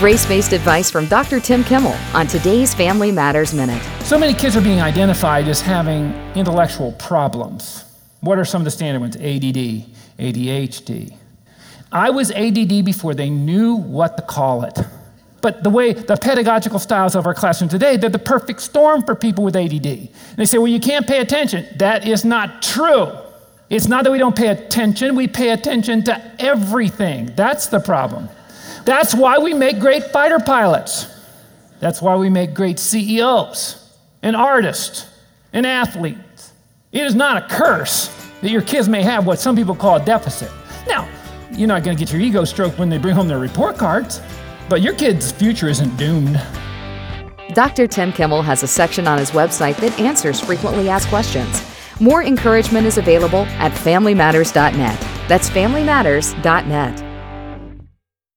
Grace based advice from Dr. Tim Kimmel on today's Family Matters Minute. So many kids are being identified as having intellectual problems. What are some of the standard ones? ADD, ADHD. I was ADD before they knew what to call it. But the way the pedagogical styles of our classroom today, they're the perfect storm for people with ADD. And they say, well, you can't pay attention. That is not true. It's not that we don't pay attention, we pay attention to everything. That's the problem. That's why we make great fighter pilots. That's why we make great CEOs and artists and athletes. It is not a curse that your kids may have what some people call a deficit. Now, you're not going to get your ego stroked when they bring home their report cards, but your kid's future isn't doomed. Dr. Tim Kimmel has a section on his website that answers frequently asked questions. More encouragement is available at FamilyMatters.net. That's FamilyMatters.net.